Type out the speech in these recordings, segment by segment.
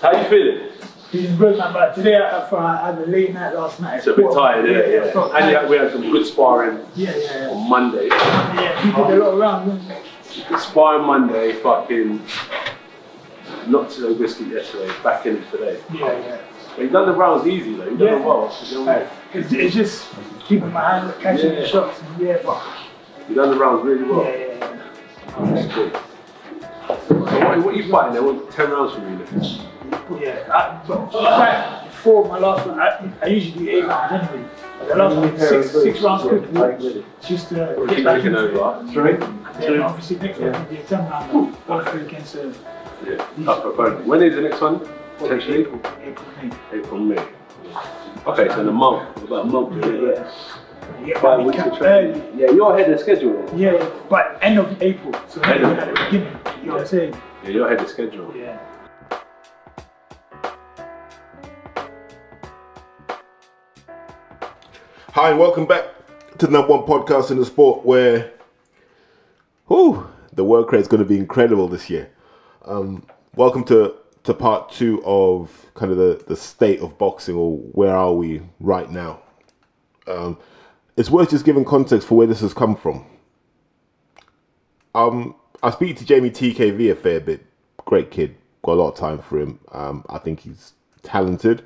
How you feeling? Good, man. But today, I, I had a late night last night. It's a bit tired, yeah, yeah. felt And had, we had some good sparring Yeah, yeah, yeah. on Monday. Yeah, we did a lot of rounds. Good sparring Monday, fucking not to the biscuit yesterday, back in today. Yeah, yeah. But you done the rounds easy though, you done Yeah. it well. You know what It's, it's just keeping my hand, catching Yeah. the shots. And yeah, but You done the rounds really well. yeah, yeah, yeah. That's good. So what, what are you fighting? They want 10 rounds from you now. Yeah, I, but in fact, before my last one, I, I usually do eight rounds anyway. The last one, six, six rounds quickly, just to get Keep back into over. it. Three? And then obviously next one will be a 10 round, hopefully against uh, Yeah, tough opponent. When is the next one? Potentially? April, April, May. April, May. Okay, so in a month, about a month. Yeah, Yeah, yeah. Yeah, Five but we weeks can of training. early. Yeah, you're ahead of schedule. Yeah, yeah, but end of April. So End of April. beginning, you know what I'm saying? Yeah, you're ahead of schedule. Yeah. Hi, and welcome back to the number one podcast in the sport where, whew, the work rate is going to be incredible this year. Um, welcome to, to part two of kind of the, the state of boxing or where are we right now. Um, it's worth just giving context for where this has come from. Um, I speak to Jamie TKV a fair bit. Great kid, got a lot of time for him. Um, I think he's talented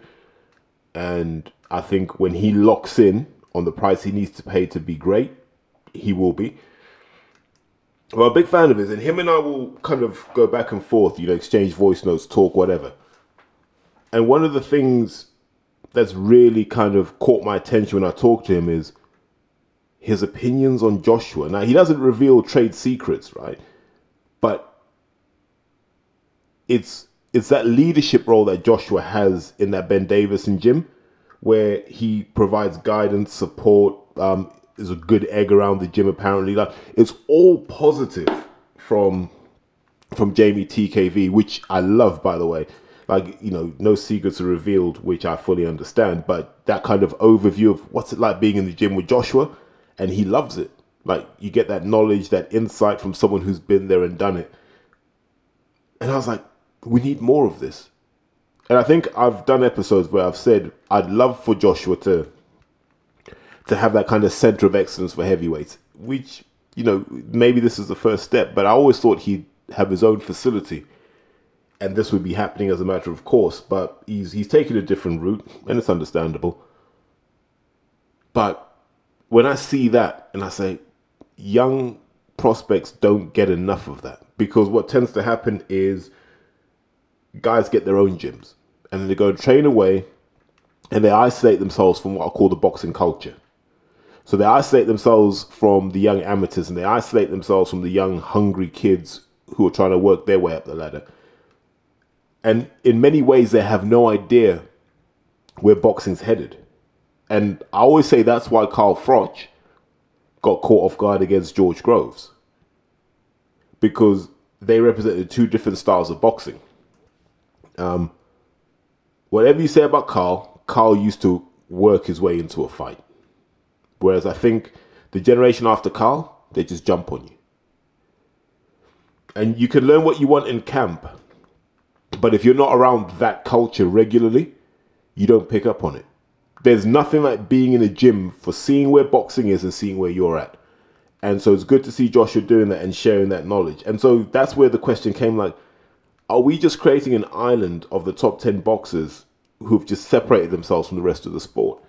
and I think when he locks in on the price he needs to pay to be great, he will be. Well, a big fan of his, and him and I will kind of go back and forth, you know, exchange voice notes, talk, whatever. And one of the things that's really kind of caught my attention when I talk to him is his opinions on Joshua. Now, he doesn't reveal trade secrets, right? But it's it's that leadership role that Joshua has in that Ben Davison gym, where he provides guidance, support, um, is a good egg around the gym. Apparently, like it's all positive from from Jamie TKV, which I love, by the way. Like you know, no secrets are revealed, which I fully understand. But that kind of overview of what's it like being in the gym with Joshua, and he loves it. Like you get that knowledge, that insight from someone who's been there and done it. And I was like, we need more of this. And I think I've done episodes where I've said I'd love for Joshua to to have that kind of center of excellence for heavyweights, which you know maybe this is the first step. But I always thought he'd have his own facility, and this would be happening as a matter of course. But he's he's taken a different route, and it's understandable. But when I see that, and I say, young prospects don't get enough of that because what tends to happen is guys get their own gyms and then they go and train away and they isolate themselves from what I call the boxing culture. So they isolate themselves from the young amateurs and they isolate themselves from the young, hungry kids who are trying to work their way up the ladder. And in many ways, they have no idea where boxing's headed. And I always say that's why Carl Froch got caught off guard against George Groves. Because they represented two different styles of boxing. Um, whatever you say about Carl, Carl used to work his way into a fight. Whereas I think the generation after Carl, they just jump on you. And you can learn what you want in camp, but if you're not around that culture regularly, you don't pick up on it. There's nothing like being in a gym for seeing where boxing is and seeing where you're at. And so it's good to see Joshua doing that and sharing that knowledge. And so that's where the question came like, are we just creating an island of the top 10 boxers who've just separated themselves from the rest of the sport?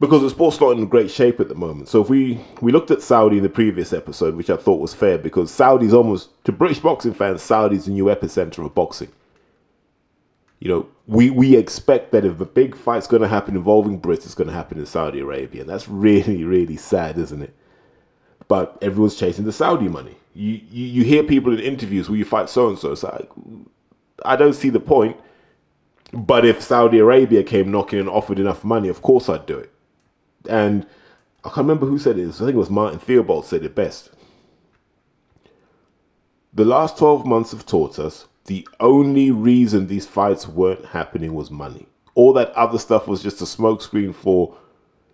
Because the sport's not in great shape at the moment. So if we, we looked at Saudi in the previous episode, which I thought was fair, because Saudi's almost, to British boxing fans, Saudi's the new epicenter of boxing. You know, we, we expect that if a big fight's going to happen involving Brits, it's going to happen in Saudi Arabia. And that's really, really sad, isn't it? But everyone's chasing the Saudi money. You, you, hear people in interviews, where you fight so and so? It's like, I don't see the point. But if Saudi Arabia came knocking and offered enough money, of course I'd do it. And I can't remember who said it. I think it was Martin Theobald said it best. The last 12 months have taught us the only reason these fights weren't happening was money. All that other stuff was just a smokescreen for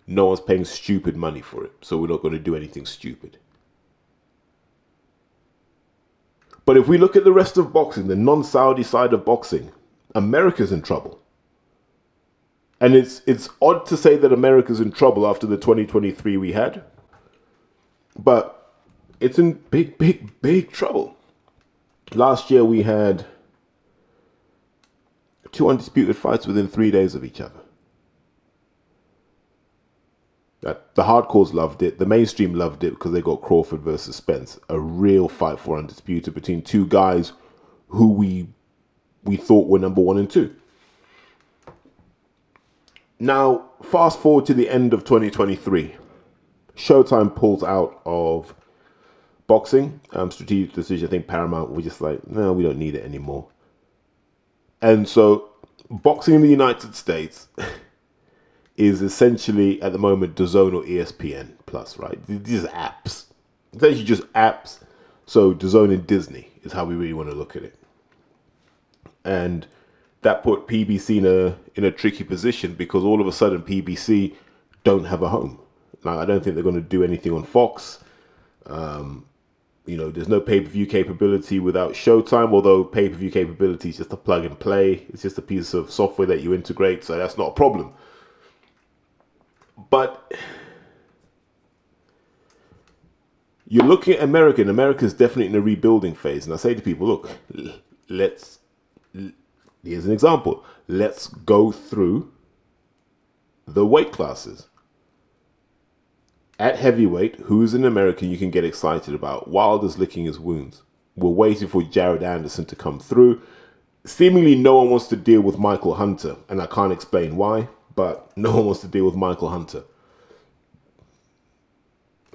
no one's paying stupid money for it, so we're not going to do anything stupid. But if we look at the rest of boxing, the non Saudi side of boxing, America's in trouble. And it's it's odd to say that America's in trouble after the 2023 we had. But it's in big, big, big trouble. Last year we had two undisputed fights within three days of each other. The hardcores loved it. The mainstream loved it because they got Crawford versus Spence, a real fight for undisputed between two guys who we we thought were number one and two. Now, fast forward to the end of 2023. Showtime pulls out of boxing. Um, strategic decision. I think Paramount were just like, no, we don't need it anymore. And so, boxing in the United States is essentially at the moment DAZN or ESPN Plus, right? These are apps. Essentially just apps. So DAZN and Disney is how we really want to look at it. And that put PBC in a in a tricky position because all of a sudden PBC don't have a home. Now I don't think they're going to do anything on Fox. Um, you know, there's no pay per view capability without Showtime. Although pay per view capability is just a plug and play. It's just a piece of software that you integrate, so that's not a problem. But you're looking at America, and America's definitely in a rebuilding phase. And I say to people, look, let's, here's an example. Let's go through the weight classes. At heavyweight, who's an American you can get excited about? Wilder's licking his wounds. We're waiting for Jared Anderson to come through. Seemingly, no one wants to deal with Michael Hunter, and I can't explain why but no one wants to deal with Michael Hunter.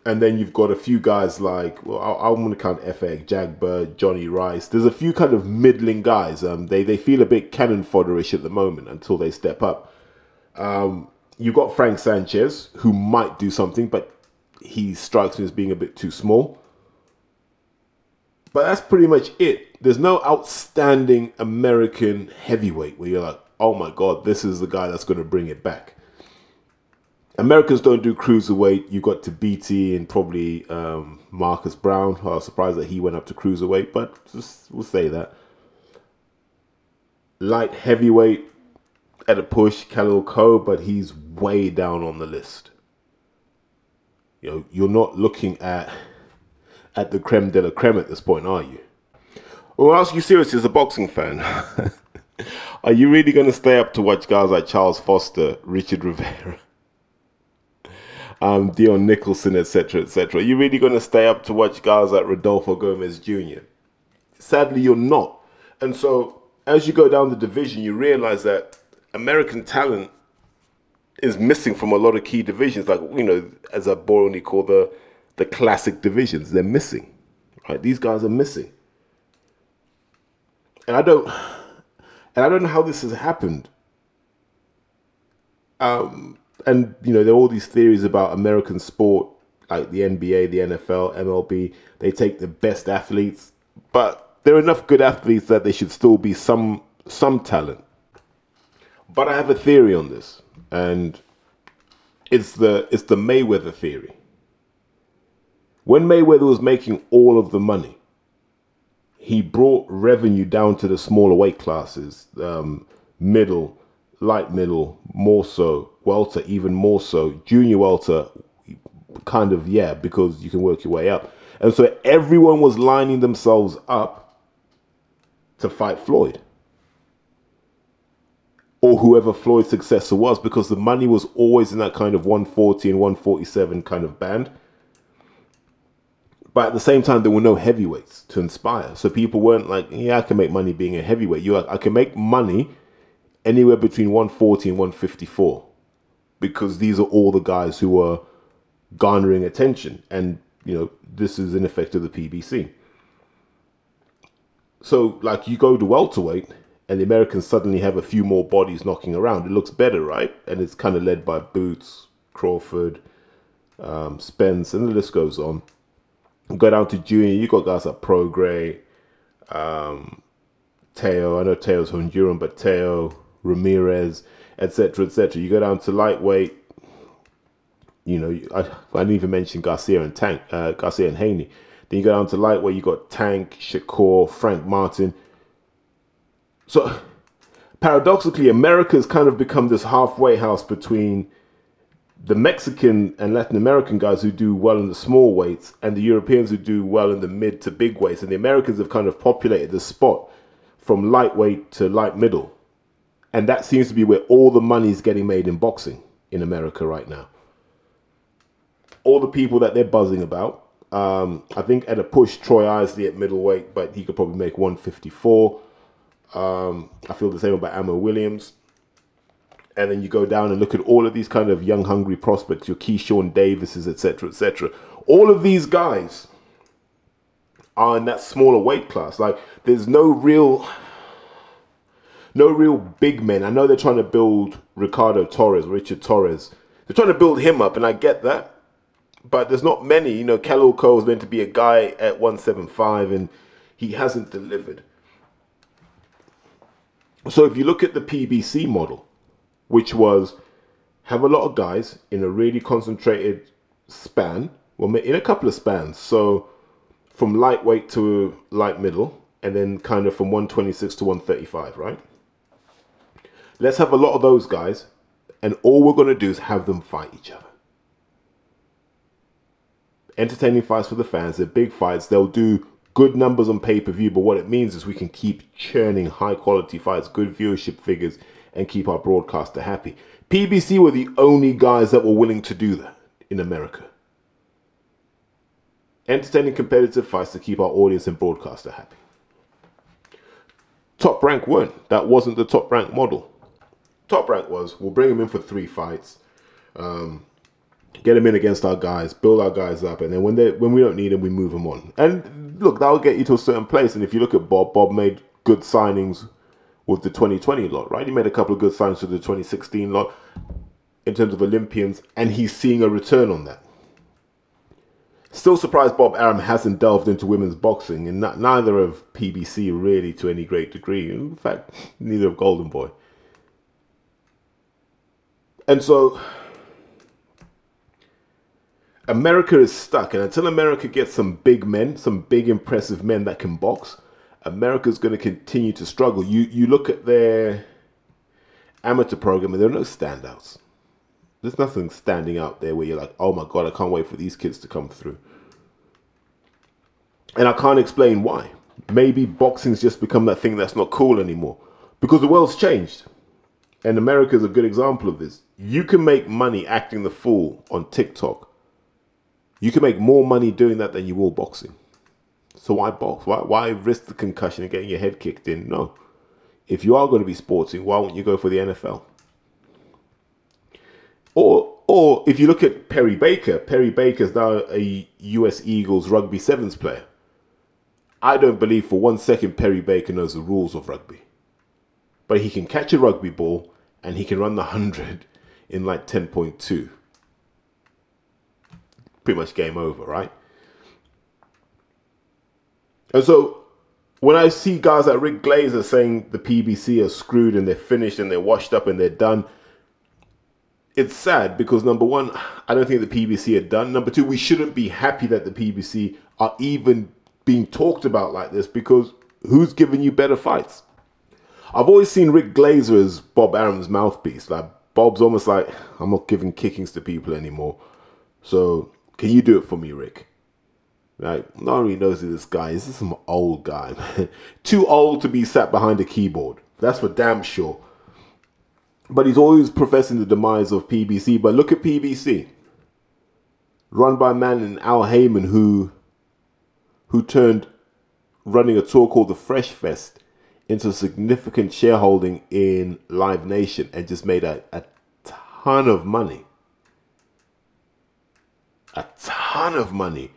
And then you've got a few guys like, well, I, am going to count FX, Jack Bird, Johnny Rice. There's a few kind of middling guys. Um, they, they feel a bit cannon fodderish at the moment until they step up. Um, you've got Frank Sanchez, who might do something, but he strikes me as being a bit too small. But that's pretty much it. There's no outstanding American heavyweight where you're like, oh my god, this is the guy that's going to bring it back. Americans don't do cruiserweight. You got to BT and probably um, Marcus Browne. I was surprised that he went up to cruiserweight, but just we'll say that. Light heavyweight at a push, Khalil but he's way down on the list. You know, you're not looking at at the creme de la creme at this point, are you? Well, I'll ask you seriously as a boxing fan. Are you really going to stay up to watch guys like Charles Foster, Richard Rivera, um, Dion Nicholson, etc., etc.? Are you really going to stay up to watch guys like Rodolfo Gomez Jr.? Sadly, you're not. And so, as you go down the division, you realize that American talent is missing from a lot of key divisions, like you know, as I boringly call the the classic divisions. They're missing, right? These guys are missing, and I don't. And I don't know how this has happened. Um, and you know, there are all these theories about American sport, like the NBA, the NFL, MLB. They take the best athletes, but there are enough good athletes that there should still be some some talent. But I have a theory on this, and it's the it's the Mayweather theory. When Mayweather was making all of the money, he brought revenue down to the smaller weight classes, um, middle, light middle, more so, welter, even more so, junior welter, kind of, yeah, because you can work your way up. And so everyone was lining themselves up to fight Floyd. Or whoever Floyd's successor was, because the money was always in that kind of 140 and 147 kind of band. But at the same time, there were no heavyweights to inspire. So people weren't like, yeah, I can make money being a heavyweight. You, I can make money anywhere between 140 and 154 because these are all the guys who are garnering attention. And, you know, this is in effect of the PBC. So, like, you go to welterweight and the Americans suddenly have a few more bodies knocking around. It looks better, right? And it's kind of led by Boots, Crawford, um, Spence, and the list goes on go down to junior, you got guys like Prograis, um, Teo. I know Teo's Honduran, but Teo, Ramirez, etc., etc. You go down to lightweight. You know, I, I didn't even mention Garcia and Tank, uh, Garcia and Haney. Then you go down to lightweight, you got Tank, Shakur, Frank Martin. So paradoxically, America's kind of become this halfway house between the Mexican and Latin American guys who do well in the small weights and the Europeans who do well in the mid to big weights. And the Americans have kind of populated the spot from lightweight to light middle. And that seems to be where all the money is getting made in boxing in America right now. All the people that they're buzzing about. Um, I think at a push, Troy Isley at middleweight, but he could probably make 154. Um, I feel the same about Ammo Williams. And then you go down and look at all of these kind of young, hungry prospects, your Keyshawn Davises, etc., etc. All of these guys are in that smaller weight class. Like, there's no real, no real big men. I know they're trying to build Ricardo Torres, Richard Torres. They're trying to build him up, and I get that. But there's not many. You know, Khalil Coe is meant to be a guy at 175, and he hasn't delivered. So if you look at the PBC model, which was have a lot of guys in a really concentrated span, well, in a couple of spans. So from lightweight to light middle, and then kind of from 126 to 135, right? Let's have a lot of those guys, and all we're going to do is have them fight each other. Entertaining fights for the fans, they're big fights. They'll do good numbers on pay per view, but what it means is we can keep churning high quality fights, good viewership figures, and keep our broadcaster happy. PBC were the only guys that were willing to do that in America. Entertaining competitive fights to keep our audience and broadcaster happy. Top rank weren't. That wasn't the top rank model. Top rank was we'll bring him in for three fights. Um, get him in against our guys, build our guys up, and then when they when we don't need him, we move them on. And look, that'll get you to a certain place. And if you look at Bob, Bob made good signings with the 2020 lot, right? He made a couple of good signs with the 2016 lot in terms of Olympians, and he's seeing a return on that. Still surprised Bob Arum hasn't delved into women's boxing, and not, neither of PBC really to any great degree. In fact, neither of Golden Boy. And so America is stuck, and until America gets some big men, some big impressive men that can box, America's going to continue to struggle. You you look at their amateur program, and there are no standouts. There's nothing standing out there where you're like, oh my god, I can't wait for these kids to come through. And I can't explain why. Maybe boxing's just become that thing that's not cool anymore because the world's changed. And America is a good example of this. You can make money acting the fool on TikTok you can make more money doing that than you will boxing. So why box? Why, why risk the concussion and getting your head kicked in? No. If you are going to be sporting, why won't you go for the NFL? Or, or if you look at Perry Baker, Perry Baker is now a US Eagles rugby sevens player. I don't believe for one second Perry Baker knows the rules of rugby. But he can catch a rugby ball and he can run the 100 in like 10.2 pretty much game over, right? And so when I see guys like Rick Glazer saying the PBC are screwed and they're finished and they're washed up and they're done, it's sad because number one, I don't think the PBC are done. Number two, we shouldn't be happy that the PBC are even being talked about like this because who's giving you better fights? I've always seen Rick Glazer as Bob Arum's mouthpiece. Like Bob's almost like I'm not giving kickings to people anymore. So can you do it for me, Rick? Like, not only knows who this guy is, this is some old guy, man. Too old to be sat behind a keyboard. That's for damn sure. But he's always professing the demise of PBC. But look at PBC. Run by a man in Al Haymon who who turned running a tour called the Fresh Fest into significant shareholding in Live Nation and just made a, a ton of money a ton of money.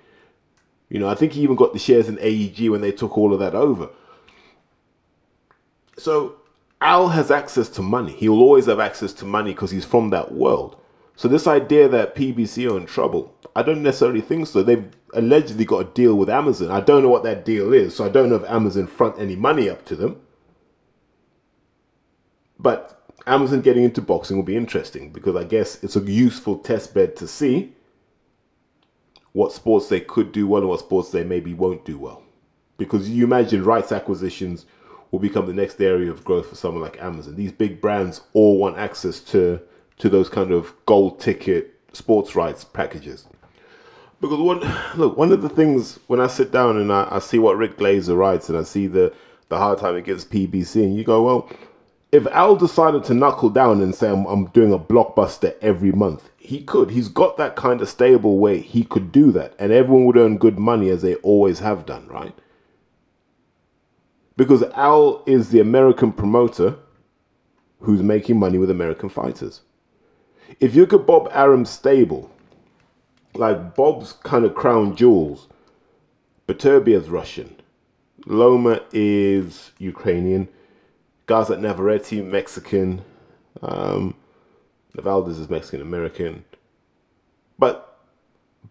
You know, I think he even got the shares in AEG when they took all of that over. So Al has access to money. He'll always have access to money because he's from that world. So this idea that PBC are in trouble, I don't necessarily think so. They've allegedly got a deal with Amazon. I don't know what that deal is, so I don't know if Amazon front any money up to them. But Amazon getting into boxing will be interesting because I guess it's a useful test bed to see what sports they could do well and what sports they maybe won't do well. Because you imagine rights acquisitions will become the next area of growth for someone like Amazon. These big brands all want access to to those kind of gold ticket sports rights packages. Because one look, one of the things when I sit down and I, I see what Rick Glazer writes and I see the the hard time it gives PBC, and you go, well, if Al decided to knuckle down and say I'm, I'm doing a blockbuster every month, he could. He's got that kind of stable way. He could do that, and everyone would earn good money as they always have done, right? Because Al is the American promoter who's making money with American fighters. If you at Bob Arum's stable, like Bob's kind of crown jewels, Beterbiev's Russian, Loma is Ukrainian, guys like Navarrete, Mexican, um, Valdez is Mexican American. But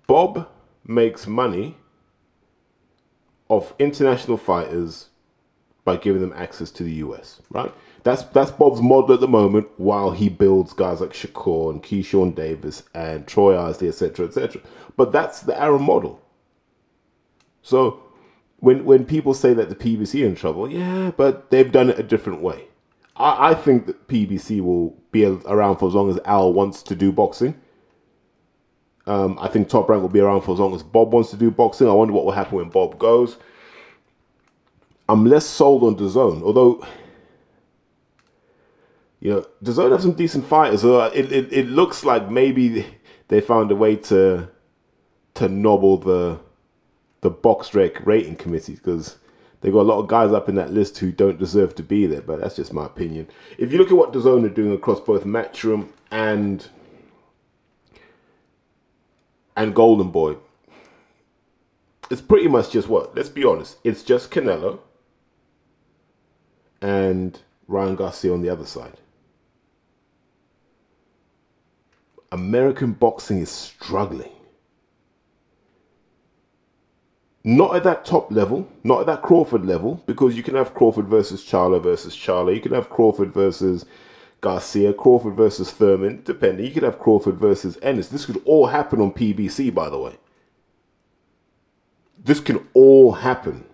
Bob makes money off international fighters by giving them access to the US, right? That's that's Bob's model at the moment while he builds guys like Shakur and Keyshawn Davis and Troy Isley, etc., etc. But that's the Arum model. So when when people say that the PBC are in trouble, yeah, but they've done it a different way. I, I think that PBC will be around for as long as Al wants to do boxing. Um, I think Top Rank will be around for as long as Bob wants to do boxing. I wonder what will happen when Bob goes. I'm less sold on DAZN, although you know DAZN have some decent fighters. It, it it looks like maybe they found a way to to nobble the the BoxRec rating committee because they got a lot of guys up in that list who don't deserve to be there. But that's just my opinion. If you look at what DAZN are doing across both Matchroom and and Golden Boy, it's pretty much just what. Let's be honest. It's just Canelo and Ryan Garcia on the other side. American boxing is struggling. Not at that top level, not at that Crawford level, because you can have Crawford versus Charlo versus Charlo. You can have Crawford versus Garcia, Crawford versus Thurman, depending. You could have Crawford versus Ennis. This could all happen on PBC, by the way. This can all happen.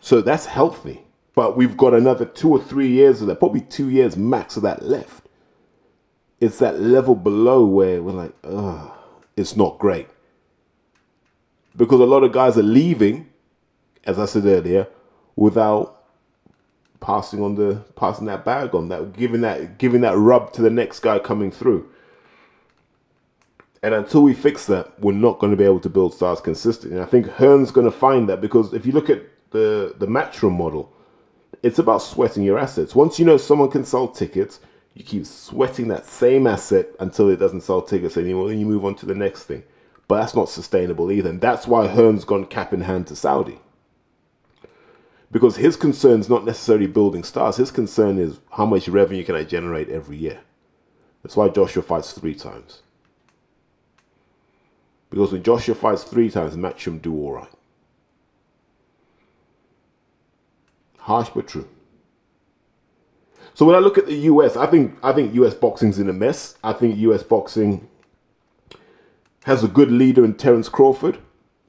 So that's healthy. But we've got another two or three years of that, probably two years max of that left. It's that level below where we're like, ugh, it's not great. Because a lot of guys are leaving, as I said earlier, without passing on the passing that bag on that giving that giving that rub to the next guy coming through. And until we fix that, we're not going to be able to build stars consistently. And I think Hearn's going to find that because if you look at the the Matchroom model, it's about sweating your assets. Once you know someone can sell tickets, you keep sweating that same asset until it doesn't sell tickets anymore, and you move on to the next thing. But that's not sustainable either. And that's why Hearn's gone cap in hand to Saudi. Because his concern is not necessarily building stars. His concern is how much revenue can I generate every year. That's why Joshua fights three times. Because when Joshua fights three times, Matchroom do all right. Harsh but true. So when I look at the US, I think I think US boxing's in a mess. I think US boxing has a good leader in Terence Crawford,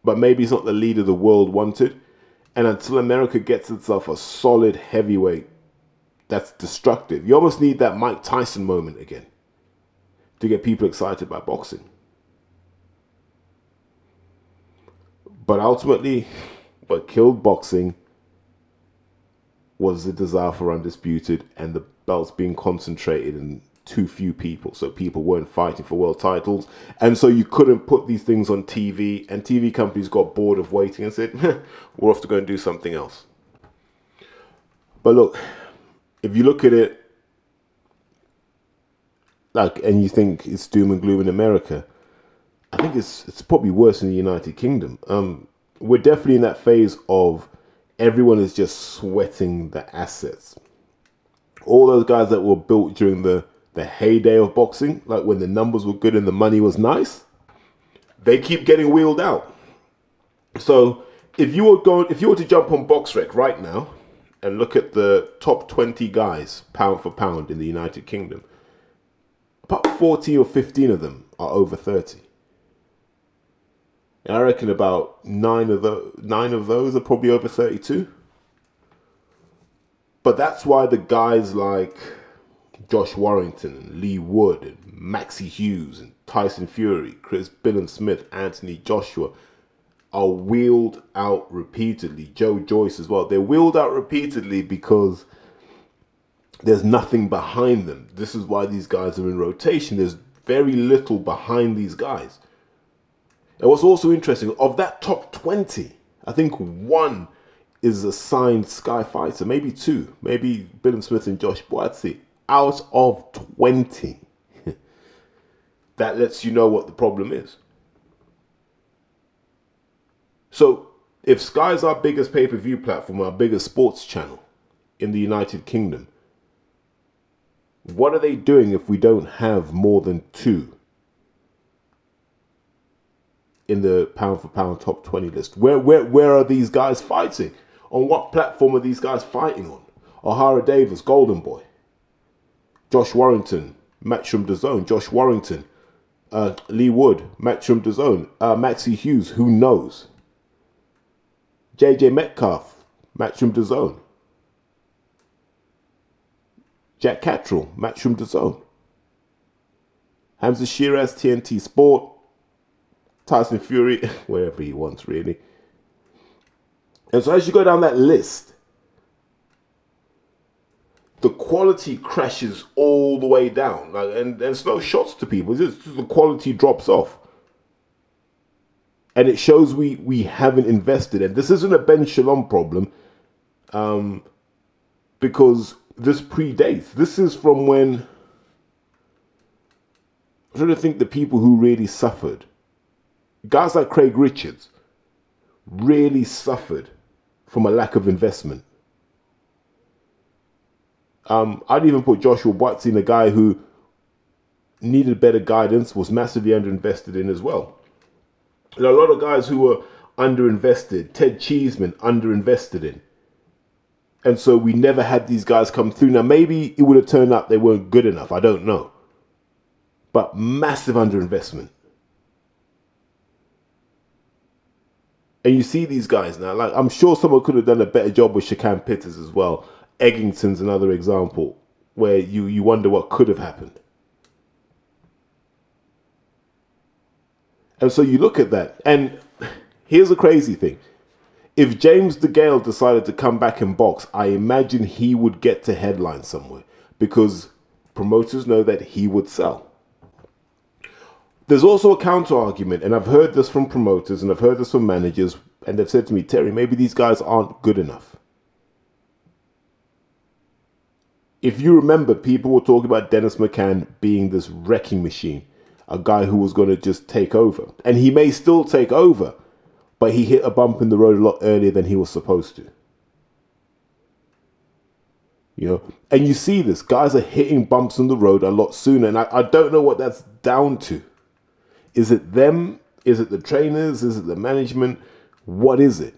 but maybe he's not the leader the world wanted. And until America gets itself a solid heavyweight that's destructive, you almost need that Mike Tyson moment again to get people excited by boxing. But ultimately, what killed boxing was the desire for undisputed and the belts being concentrated in too few people. So people weren't fighting for world titles. And so you couldn't put these things on TV. And TV companies got bored of waiting and said, we're off to go and do something else. But look, if you look at it, like, and you think it's doom and gloom in America, I think it's it's probably worse in the United Kingdom. Um, we're definitely in that phase of everyone is just sweating the assets. All those guys that were built during the, the heyday of boxing, like when the numbers were good and the money was nice, they keep getting wheeled out. So if you were going, if you were to jump on BoxRec right now and look at the top 20 guys pound for pound in the United Kingdom, about 14 or 15 of them are over 30. And I reckon about nine of those, nine of those are probably over 32. But that's why the guys like Josh Warrington and Leigh Wood and Maxie Hughes and Tyson Fury, Chris Billam-Smith, Anthony Joshua are wheeled out repeatedly. Joe Joyce as well. They're wheeled out repeatedly because there's nothing behind them. This is why these guys are in rotation. There's very little behind these guys. And what's also interesting, of that top 20, I think one is a signed Sky Fighter, maybe two, maybe Billam-Smith and Josh Buatsi, out of 20. that lets you know what the problem is. So, if Sky's our biggest pay per view platform, our biggest sports channel in the United Kingdom, what are they doing if we don't have more than two in the pound for pound top 20 list? Where, where, where are these guys fighting? On what platform are these guys fighting on? Ohara Davies, Golden Boy. Josh Warrington, Matchroom DAZN. Josh Warrington, uh, Leigh Wood, Matchroom DAZN. Uh, Maxie Hughes, who knows? JJ Metcalf, Matchroom DAZN. Jack Catterall, Matchroom DAZN. Hamza Sheeraz, TNT Sport. Tyson Fury, wherever he wants, really. And so as you go down that list, the quality crashes all the way down. Like, and, and it's no shots to people, it's just the quality drops off. And it shows we, we haven't invested. And this isn't a Ben Shalom problem um, because this predates. This is from when I'm trying to think the people who really suffered. Guys like Craig Richards really suffered from a lack of investment. Um, I'd even put Joshua Watts in a guy who needed better guidance, was massively underinvested in as well. A lot of guys who were underinvested. Ted Cheeseman underinvested in. And so we never had these guys come through. Now, maybe it would have turned out they weren't good enough. I don't know. But massive underinvestment. And you see these guys now. Like I'm sure someone could have done a better job with Shakan Pitters as well. Eggington's another example where you, you wonder what could have happened. And so you look at that, and here's a crazy thing if James DeGale decided to come back and box, I imagine he would get to headline somewhere because promoters know that he would sell. There's also a counter argument, and I've heard this from promoters and I've heard this from managers, and they've said to me, Terry, maybe these guys aren't good enough. If you remember, people were talking about Dennis McCann being this wrecking machine, a guy who was going to just take over. And he may still take over, but he hit a bump in the road a lot earlier than he was supposed to. You know, and you see this guys are hitting bumps in the road a lot sooner, and I, I don't know what that's down to. Is it them? Is it the trainers? Is it the management? What is it?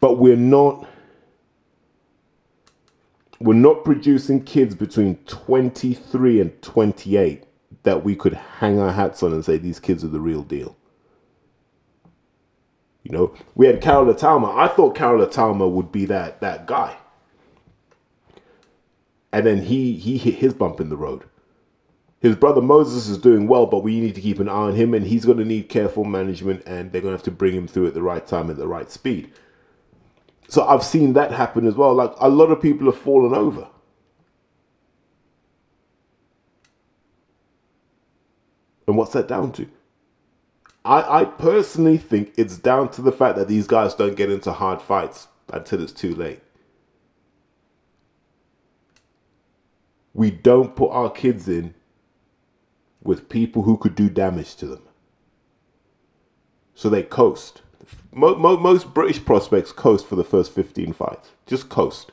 But we're not we're not producing kids between 23 and 28 that we could hang our hats on and say these kids are the real deal. You know, we had Karol Itauma. I thought Karol Itauma would be that that guy. And then he he hit his bump in the road. His brother Moses is doing well, but we need to keep an eye on him, and he's going to need careful management, and they're going to have to bring him through at the right time at the right speed. So I've seen that happen as well. Like a lot of people have fallen over. And what's that down to? I, I personally think it's down to the fact that these guys don't get into hard fights until it's too late. We don't put our kids in with people who could do damage to them. So they coast. Mo- mo- most British prospects coast for the first 15 fights. Just coast.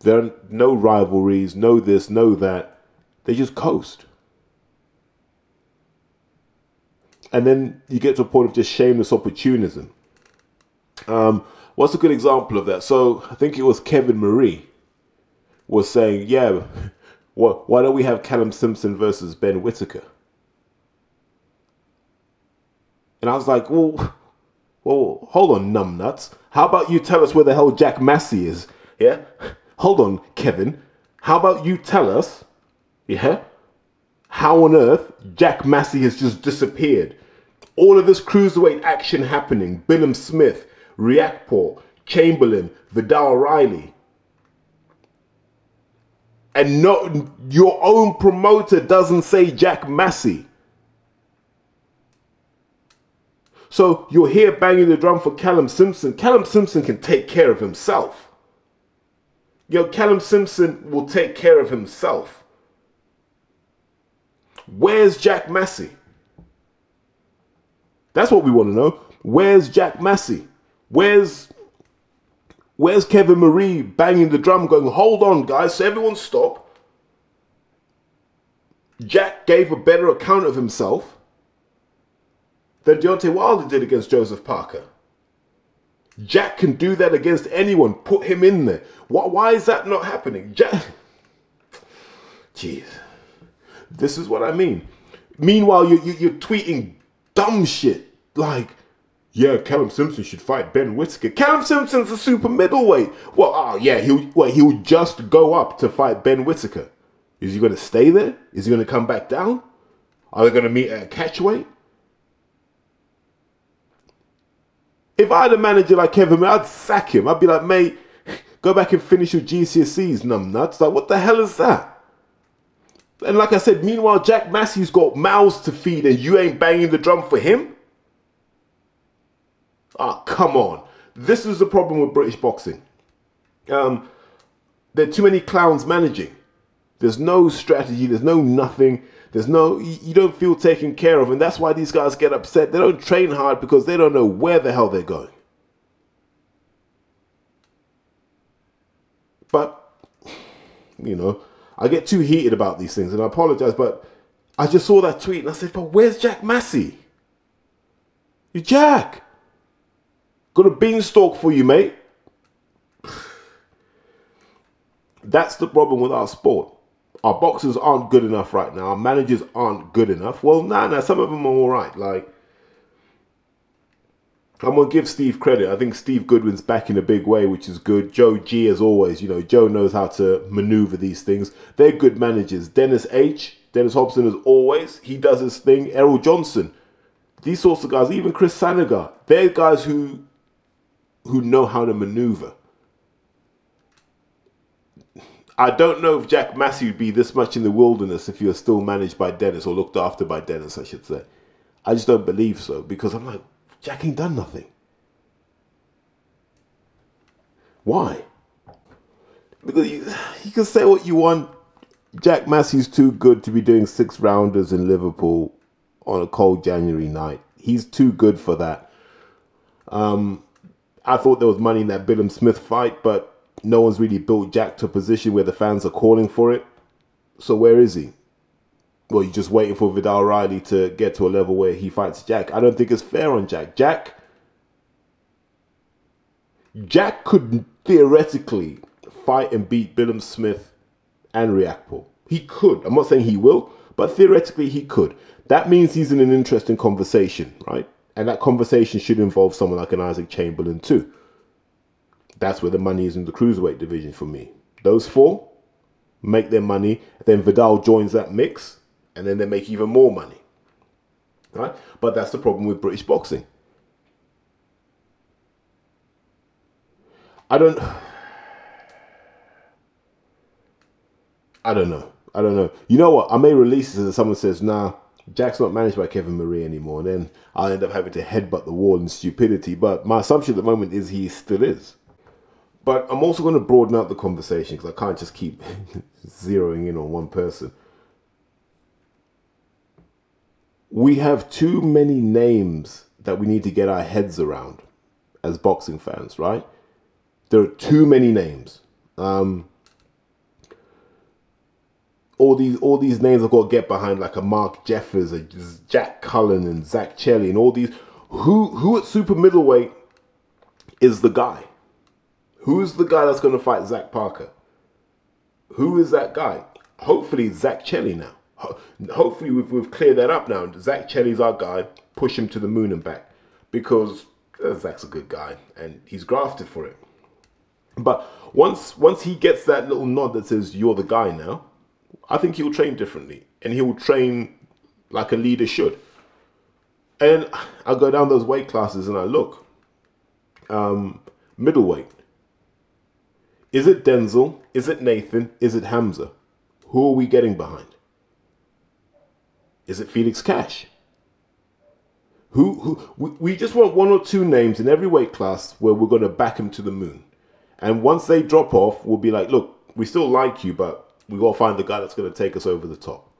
There are no rivalries, no this, no that. They just coast. and then you get to a point of just shameless opportunism. Um, what's a good example of that? So I think it was Kevin Maree was saying, yeah, Why don't we have Callum Simpson versus Ben Whitaker? And I was like, well, well, hold on, numbnuts. How about you tell us where the hell Jack Massey is? Yeah? Hold on, Kevin. How about you tell us, yeah, how on earth Jack Massey has just disappeared? All of this cruiserweight action happening, Billam Smith, Riakporhe, Chamberlain, Vidal Riley. And not your own promoter doesn't say Jack Massey. So you're here banging the drum for Callum Simpson. Callum Simpson can take care of himself. Yo, Callum Simpson will take care of himself. Where's Jack Massey? That's what we want to know. Where's Jack Massey? Where's Where's Kevin Maree banging the drum going, hold on, guys, so everyone stop. Jack gave a better account of himself than Deontay Wilder did against Joseph Parker. Jack can do that against anyone. Put him in there. Why, why is that not happening? Jack. Jeez. This is what I mean. Meanwhile, you, you, you're tweeting dumb shit like, yeah, Callum Simpson should fight Ben Whitaker. Callum Simpson's a super middleweight. Well, oh yeah, he'll well, he'll just go up to fight Ben Whitaker. Is he to stay there? Is he to come back down? Are they to meet at a catchweight? If I had a manager like Kevin, I'd sack him. I'd be like, mate, go back and finish your GCSEs, numbnuts. Like, what the hell is that? And like I said, meanwhile, Jack Massey's got mouths to feed and you ain't banging the drum for him? Ah, come on. This is the problem with British boxing. Um, there are too many clowns managing. There's no strategy, there's no nothing. There's no, you don't feel taken care of, and that's why these guys get upset. They don't train hard because they don't know where the hell they're going. But, you know, I get too heated about these things, and I apologize, but I just saw that tweet and I said, but where's Jack Massey? You Jack. Got a beanstalk for you, mate. That's the problem with our sport our boxers aren't good enough right now. Our managers aren't good enough. Well, nah, nah, some of them are all right. Like, I'm gonna give Steve credit. I think Steve Goodwin's back in a big way, which is good. Joe G, as always, you know, Joe knows how to maneuver these things. They're good managers. Dennis H, Dennis Hobson, as always, he does his thing. Errol Johnson, these sorts of guys, even Chris Sanigar, they're guys who who know how to maneuver. I don't know if Jack Massey would be this much in the wilderness if he was still managed by Dennis or looked after by Dennis, I should say. I just don't believe so because I'm like, Jack ain't done nothing. Why? Because you, you can say what you want. Jack Massey's too good to be doing six rounders in Liverpool on a cold January night. He's too good for that. Um, I thought there was money in that Billam Smith fight, but no one's really built Jack to a position where the fans are calling for it. So where is he? Well, you're just waiting for Vidal Riley to get to a level where he fights Jack. I don't think it's fair on Jack. Jack Jack could theoretically fight and beat Billam Smith and Riakporhe. He could. I'm not saying he will, but theoretically he could. That means he's in an interesting conversation, right? And that conversation should involve someone like an Isaac Chamberlain too. That's where the money is in the cruiserweight division for me. Those four make their money, then Vidal joins that mix, and then they make even more money. Right? But that's the problem with British boxing. I don't I don't know. I don't know. You know what? I may release this and someone says, nah, Jack's not managed by Kevin Maree anymore. And then I'll end up having to headbutt the wall in stupidity. But my assumption at the moment is he still is. But I'm also going to broaden out the conversation because I can't just keep zeroing in on one person. We have too many names that we need to get our heads around as boxing fans, right? There are too many names. Um, all these all these names I've got to get behind, like a Mark Jeffers, a Jack Cullen, and Zach Chelli, and all these. Who who at super middleweight is the guy? Who's the guy that's going to fight Zach Parker? Who is that guy? hopefully Zach Chelli now. Hopefully we've, we've cleared that up now. Zach Chelli's our guy. Push him to the moon and back because uh, Zach's a good guy and he's grafted for it. But once once he gets that little nod that says you're the guy now, I think he'll train differently and he'll train like a leader should. And I go down those weight classes and I look. Um, middleweight. Is it Denzel? Is it Nathan? Is it Hamza? Who are we getting behind? Is it Felix Cash? Who, who we, we just want one or two names in every weight class where we're going to back him to the moon. And once they drop off, we'll be like, look, we still like you, but we got to find the guy that's going to take us over the top.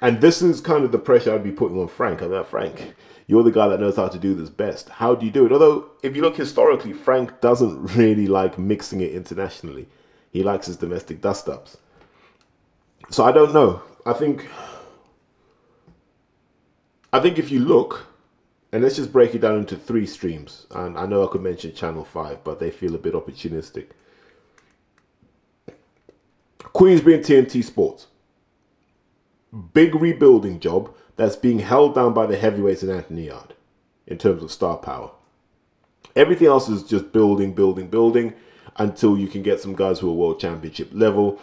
And this is kind of the pressure I'd be putting on Frank. I'm like, Frank, you're the guy that knows how to do this best. How do you do it? Although, if you look historically, Frank doesn't really like mixing it internationally. He likes his domestic dust ups. So I don't know. I think I think if you look, and let's just break it down into three streams. And I know I could mention Channel 5, but they feel a bit opportunistic. Queensberry and TNT Sports. Big rebuilding job that's being held down by the heavyweights in Anthony Yarde in terms of star power. Everything else is just building, building, building until you can get some guys who are world championship level.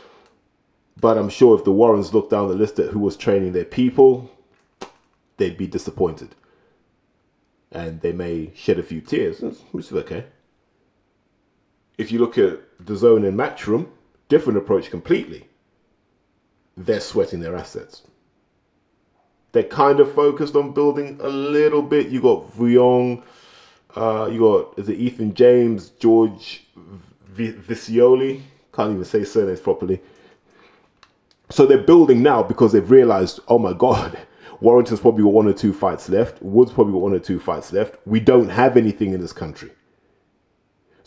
But I'm sure if the Warrens looked down the list at who was training their people, they'd be disappointed. And they may shed a few tears, which is okay. If you look at DAZN and matchroom, different approach completely. They're sweating their assets. They're kind of focused on building a little bit. You got Vuong, uh, you got is it Ethan James, George v- Vicioli? Can't even say surnames properly. So they're building now because they've realized, oh my god, Warrington's probably got one or two fights left. Wood's probably got one or two fights left. We don't have anything in this country.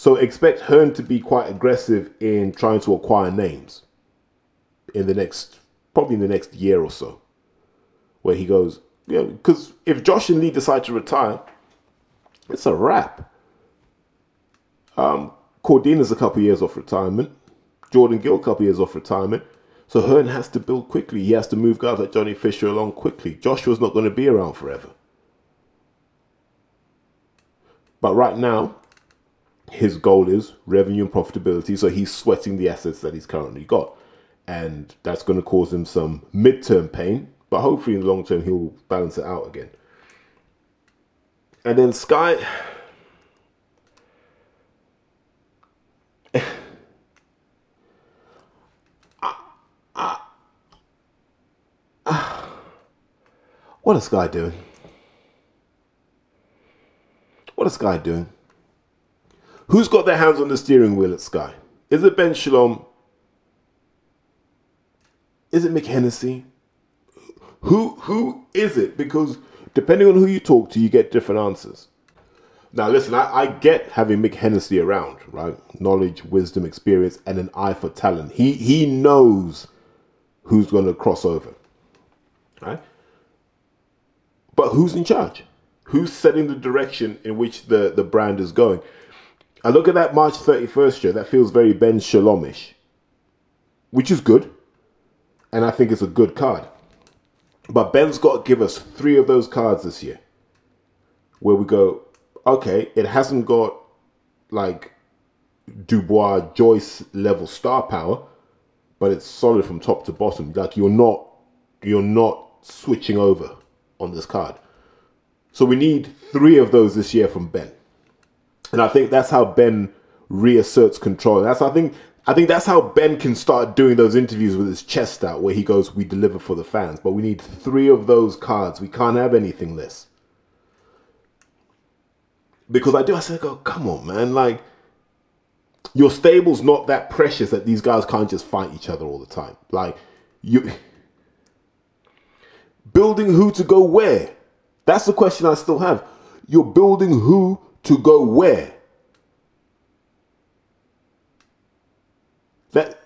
So expect Hearn to be quite aggressive in trying to acquire names in the next, probably in the next year or so, where he goes, know, because if Josh and Leigh decide to retire, it's a wrap. Um, Cordina's a couple years off retirement. Jordan Gill a couple years off retirement. So Hearn has to build quickly. He has to move guys like Johnny Fisher along quickly. Joshua's not going to be around forever. But right now, his goal is revenue and profitability. So he's sweating the assets that he's currently got. And that's going to cause him some midterm pain. But hopefully, in the long term, he'll balance it out again. And then Sky. What is Sky doing? What is Sky doing? Who's got their hands on the steering wheel at Sky? Is it Ben Shalom? Is it Mick? Who who is it? Because depending on who you talk to, you get different answers. Now, listen, I, I get having Mick around, right? Knowledge, wisdom, experience, and an eye for talent. He he knows who's going to cross over, right? But who's in charge? Who's setting the direction in which the, the brand is going? I look at that March 31st show, that feels very Ben Shalomish, which is good. And I think it's a good card. But Ben's got to give us three of those cards this year where we go, okay, it hasn't got like Dubois, Joyce level star power, but it's solid from top to bottom. Like you're not, you're not switching over on this card. So we need three of those this year from Ben. And I think that's how Ben reasserts control. That's I think I think that's how Ben can start doing those interviews with his chest out where he goes, We deliver for the fans. But we need three of those cards. We can't have anything less. Because I do, I said, go, come on, man. Like your stable's not that precious that these guys can't just fight each other all the time. Like you building who to go where? That's the question I still have. You're building who to go where? That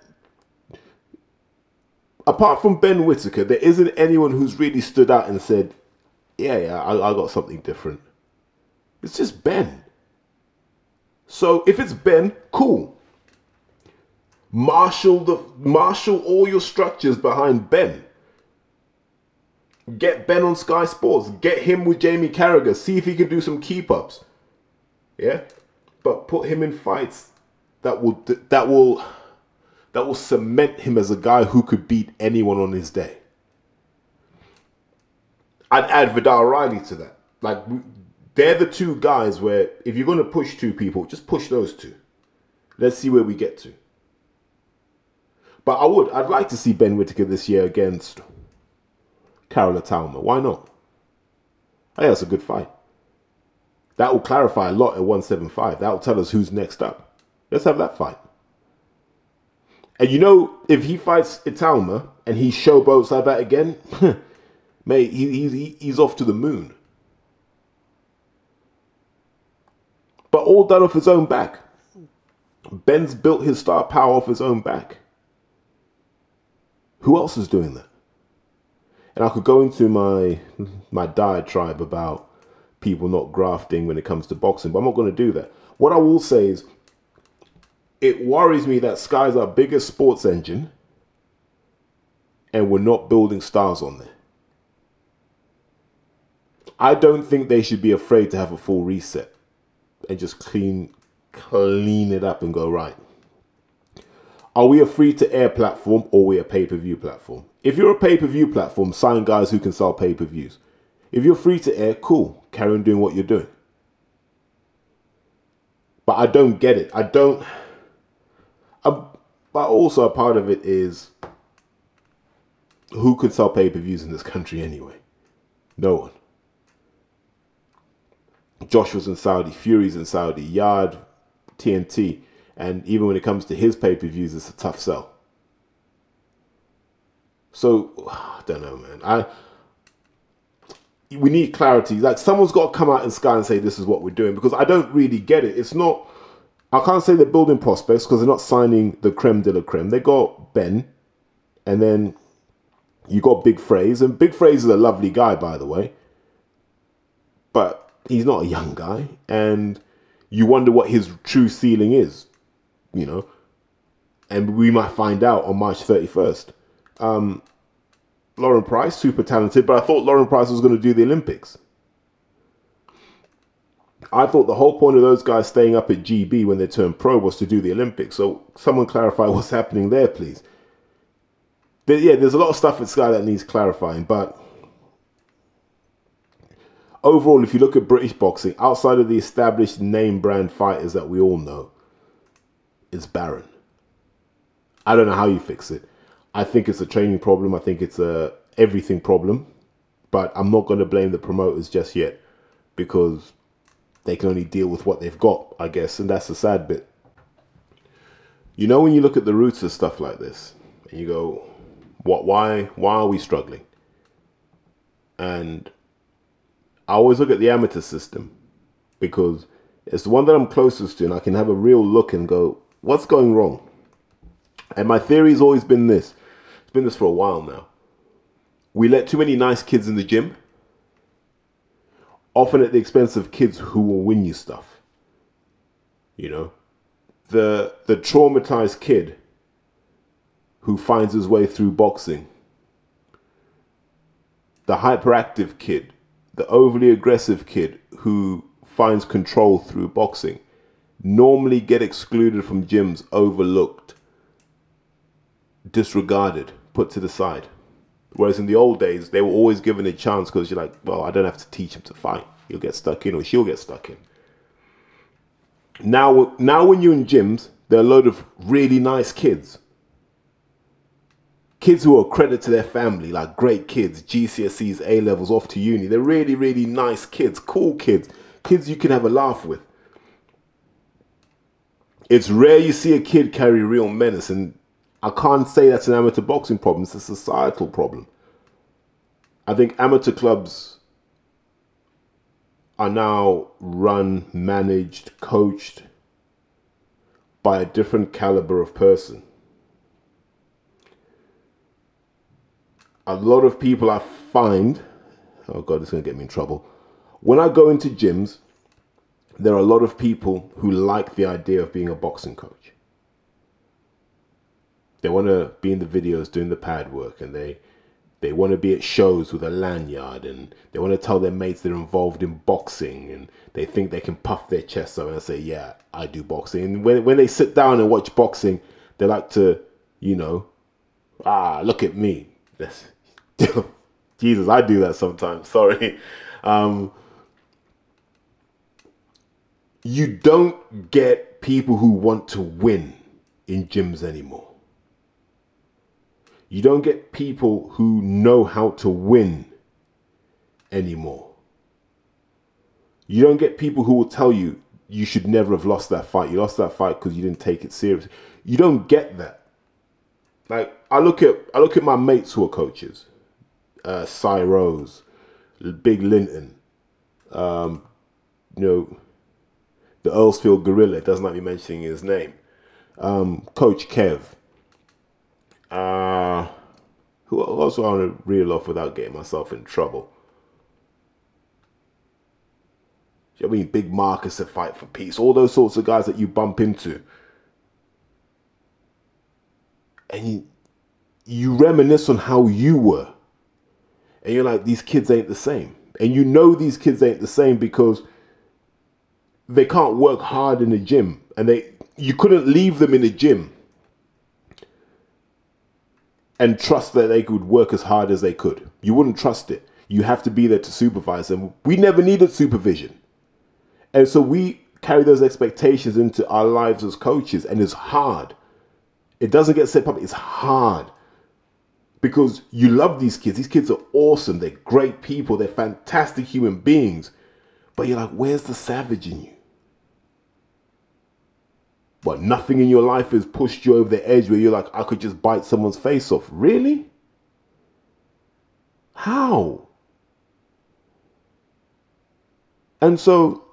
apart from Ben Whitaker, there isn't anyone who's really stood out and said, "Yeah, yeah, I, I got something different." It's just Ben. So if it's Ben, cool. Marshal the marshal all your structures behind Ben. Get Ben on Sky Sports. Get him with Jamie Carragher. See if he can do some keep ups. Yeah, but put him in fights that will that will that will cement him as a guy who could beat anyone on his day. I'd add Viddal Riley to that. Like they're the two guys where if you're going to push two people, just push those two. Let's see where we get to. But I would, I'd like to see Ben Whitaker this year against Karol Itauma. Why not? I think that's a good fight. That will clarify a lot at 175. That will tell us who's next up. Let's have that fight. And you know, if he fights Itauma and he showboats like that again, mate, he, he, he's off to the moon. But all done off his own back. Ben's built his star power off his own back. Who else is doing that? And I could go into my my diatribe about people not grafting when it comes to boxing, but I'm not going to do that. What I will say is it worries me that Sky's our biggest sports engine and we're not building stars on there. I don't think they should be afraid to have a full reset and just clean clean it up and go right. Are we a free to air platform or we a pay per view platform? If you're a pay per view platform, sign guys who can sell pay per views. If you're free to air, cool, carry on doing what you're doing. But I don't get it. I don't. I, but also, a part of it is who could sell pay per views in this country anyway? No one. Joshua's in Saudi, Fury's in Saudi, Yarde, TNT. And even when it comes to his pay per views, it's a tough sell. So I don't know, man. I we need clarity. Like someone's got to come out in Sky and say this is what we're doing because I don't really get it. It's not. I can't say they're building prospects because they're not signing the creme de la creme. They got Ben, and then you got Big Fraze, and Big Fraze is a lovely guy, by the way. But he's not a young guy, and you wonder what his true ceiling is you know, and we might find out on March 31st. Um, Lauren Price, super talented, but I thought Lauren Price was going to do the Olympics. I thought the whole point of those guys staying up at GB when they turned pro was to do the Olympics. So someone clarify what's happening there, please. Yeah, there's a lot of stuff at Sky that needs clarifying, but overall, if you look at British boxing, outside of the established name brand fighters that we all know, it's barren. I don't know how you fix it. I think it's a training problem. I think it's a everything problem. But I'm not going to blame the promoters just yet because they can only deal with what they've got, I guess, and that's the sad bit. You know when you look at the roots of stuff like this and you go, what why why are we struggling? And I always look at the amateur system because it's the one that I'm closest to and I can have a real look and go, what's going wrong? And my theory's always been this. Been this for a while now. We let too many nice kids in the gym, often at the expense of kids who will win you stuff. You know, the the traumatized kid who finds his way through boxing, the hyperactive kid, the overly aggressive kid who finds control through boxing normally get excluded from gyms, overlooked, disregarded, put to the side. Whereas in the old days, they were always given a chance because you're like, well, I don't have to teach him to fight. He'll get stuck in or she'll get stuck in. Now, now when you're in gyms, there are a load of really nice kids. Kids who are credit to their family, like great kids, GCSEs, A levels, off to uni. They're really, really nice kids, cool kids, kids you can have a laugh with it's rare you see a kid carry real menace, and I can't say that's an amateur boxing problem. It's a societal problem. I think amateur clubs are now run, managed, coached by a different caliber of person. A lot of people I find, oh God, it's going to get me in trouble. When I go into gyms, there are a lot of people who like the idea of being a boxing coach. They want to be in the videos doing the pad work, and they they want to be at shows with a lanyard, and they want to tell their mates they're involved in boxing, and they think they can puff their chest up and say, "Yeah, I do boxing." And when when they sit down and watch boxing, they like to, you know, ah, look at me. Jesus, I do that sometimes. Sorry. Um, you don't get people who want to win in gyms anymore. You don't get people who know how to win anymore. You don't get people who will tell you you should never have lost that fight. You lost that fight because you didn't take it seriously. You don't get that. Like I look at I look at my mates who are coaches, uh, Cy Rose, Big Linton, um, you know, the Earlsfield Gorilla. Doesn't like me mentioning his name. Um, Coach Kev. Uh, who else I want to reel off without getting myself in trouble? I mean, Big Marcus to fight for peace. All those sorts of guys that you bump into. And you, you reminisce on how you were. And you're like, these kids ain't the same. And you know these kids ain't the same because they can't work hard in the gym. And they you couldn't leave them in the gym and trust that they could work as hard as they could. You wouldn't trust it. You have to be there to supervise them. We never needed supervision. And so we carry those expectations into our lives as coaches, and it's hard. It doesn't get set up, it's hard because you love these kids. These kids are awesome. They're great people. They're fantastic human beings. But you're like, where's the savage in you? But nothing in your life has pushed you over the edge where you're like, I could just bite someone's face off. Really? How? And so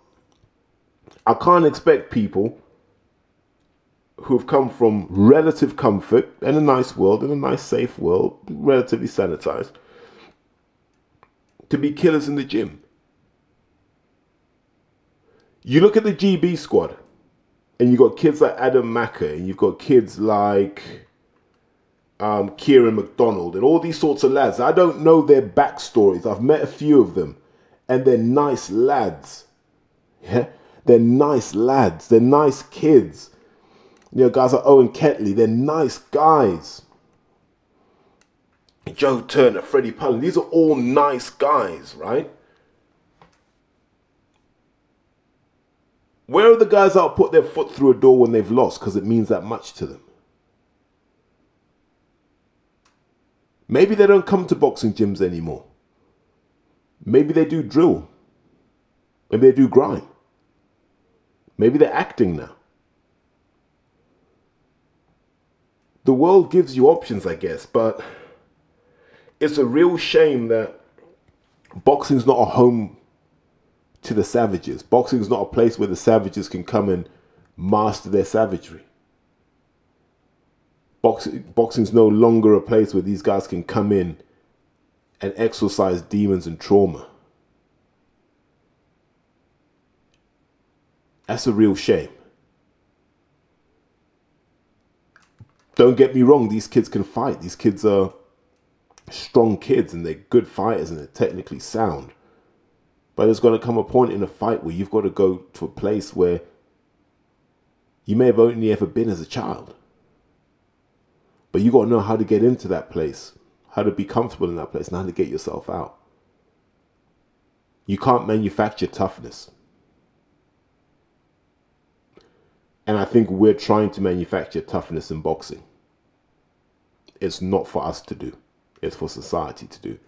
I can't expect people who have come from relative comfort and a nice world, in a nice, safe world, relatively sanitized, to be killers in the gym. You look at the GB squad and you've got kids like Adam Maka, and you've got kids like um, Kieran McDonald, and all these sorts of lads. I don't know their backstories. I've met a few of them, and they're nice lads. Yeah, they're nice lads. They're nice kids. You know, guys like Owen Ketley, they're nice guys. Joe Turner, Freddie Pullen, these are all nice guys, right? Where are the guys that'll put their foot through a door when they've lost because it means that much to them? Maybe they don't come to boxing gyms anymore. Maybe they do drill. Maybe they do grind. Maybe they're acting now. The world gives you options, I guess, but it's a real shame that boxing's not a home to the savages. Boxing is not a place where the savages can come and master their savagery. Boxing, boxing's no longer a place where these guys can come in and exorcise demons and trauma. That's a real shame. Don't get me wrong, these kids can fight. These kids are strong kids and they're good fighters and they're technically sound. But there's going to come a point in a fight where you've got to go to a place where you may have only ever been as a child. But you got to know how to get into that place, how to be comfortable in that place, and how to get yourself out. You can't manufacture toughness. And I think we're trying to manufacture toughness in boxing. It's not for us to do, it's for society to do.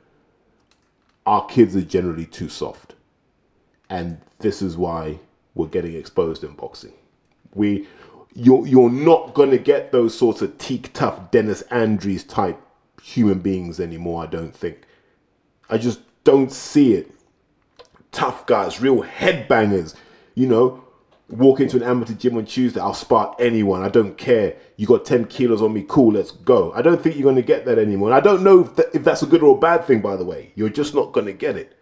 Our kids are generally too soft and this is why we're getting exposed in boxing. We, you're you're not gonna get those sorts of teak tough Dennis Andries type human beings anymore. I don't think. I just don't see it. Tough guys, real headbangers. You know, walk into an amateur gym on Tuesday, I'll spar anyone. I don't care. You got 10 kilos on me, cool, let's go. I don't think you're going to get that anymore. And I don't know if, that, if that's a good or a bad thing, by the way. You're just not going to get it.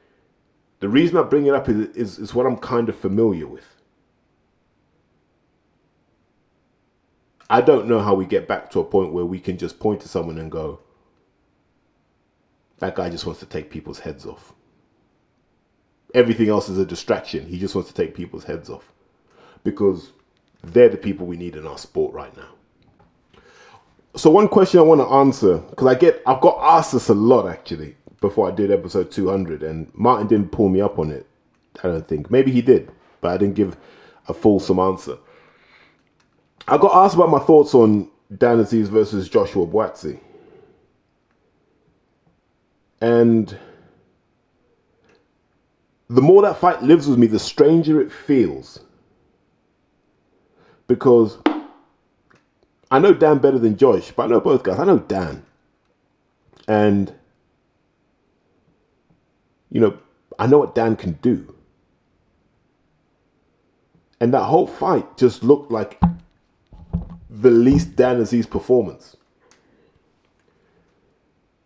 The reason I bring it up is, is, is what I'm kind of familiar with. I don't know how we get back to a point where we can just point to someone and go, that guy just wants to take people's heads off. Everything else is a distraction. He just wants to take people's heads off. Because they're the people we need in our sport right now. So one question I want to answer, because I get I've got asked this a lot actually before I did episode 200, and Martin didn't pull me up on it. I don't think. Maybe he did, but I didn't give a fulsome answer. I got asked about my thoughts on Dan Azeez versus Joshua Buatsi. And the more that fight lives with me, the stranger it feels. Because I know Dan better than Josh, but I know both guys. I know Dan. And, you know, I know what Dan can do. And that whole fight just looked like the least Dan Azeez performance.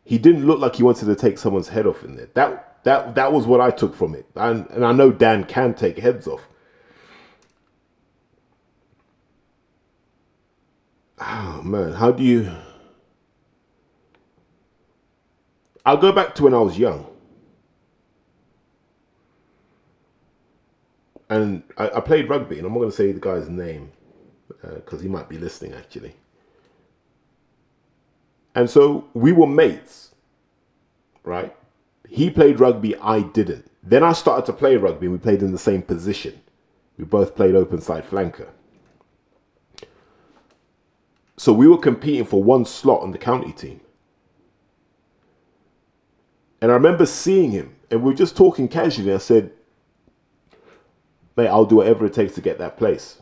He didn't look like he wanted to take someone's head off in there. That that that was what I took from it. And and I know Dan can take heads off. Oh man, how do you I'll go back to when I was young. And I, I played rugby, and I'm not going to say the guy's name because uh, he might be listening actually. And so we were mates, right? He played rugby, I didn't. Then I started to play rugby, and we played in the same position. We both played open side flanker. So we were competing for one slot on the county team. And I remember seeing him, and we were just talking casually. I said, Mate, I'll do whatever it takes to get that place.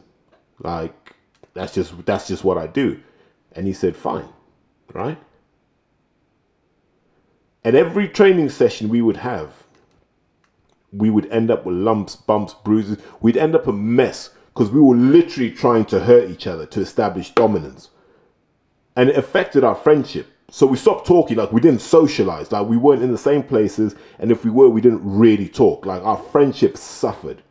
Like, that's just that's just what I do. And he said, Fine, right? At every training session we would have, we would end up with lumps, bumps, bruises. We'd end up a mess because we were literally trying to hurt each other to establish dominance. And it affected our friendship. So we stopped talking, like we didn't socialize, like we weren't in the same places. And if we were, we didn't really talk. Like our friendship suffered.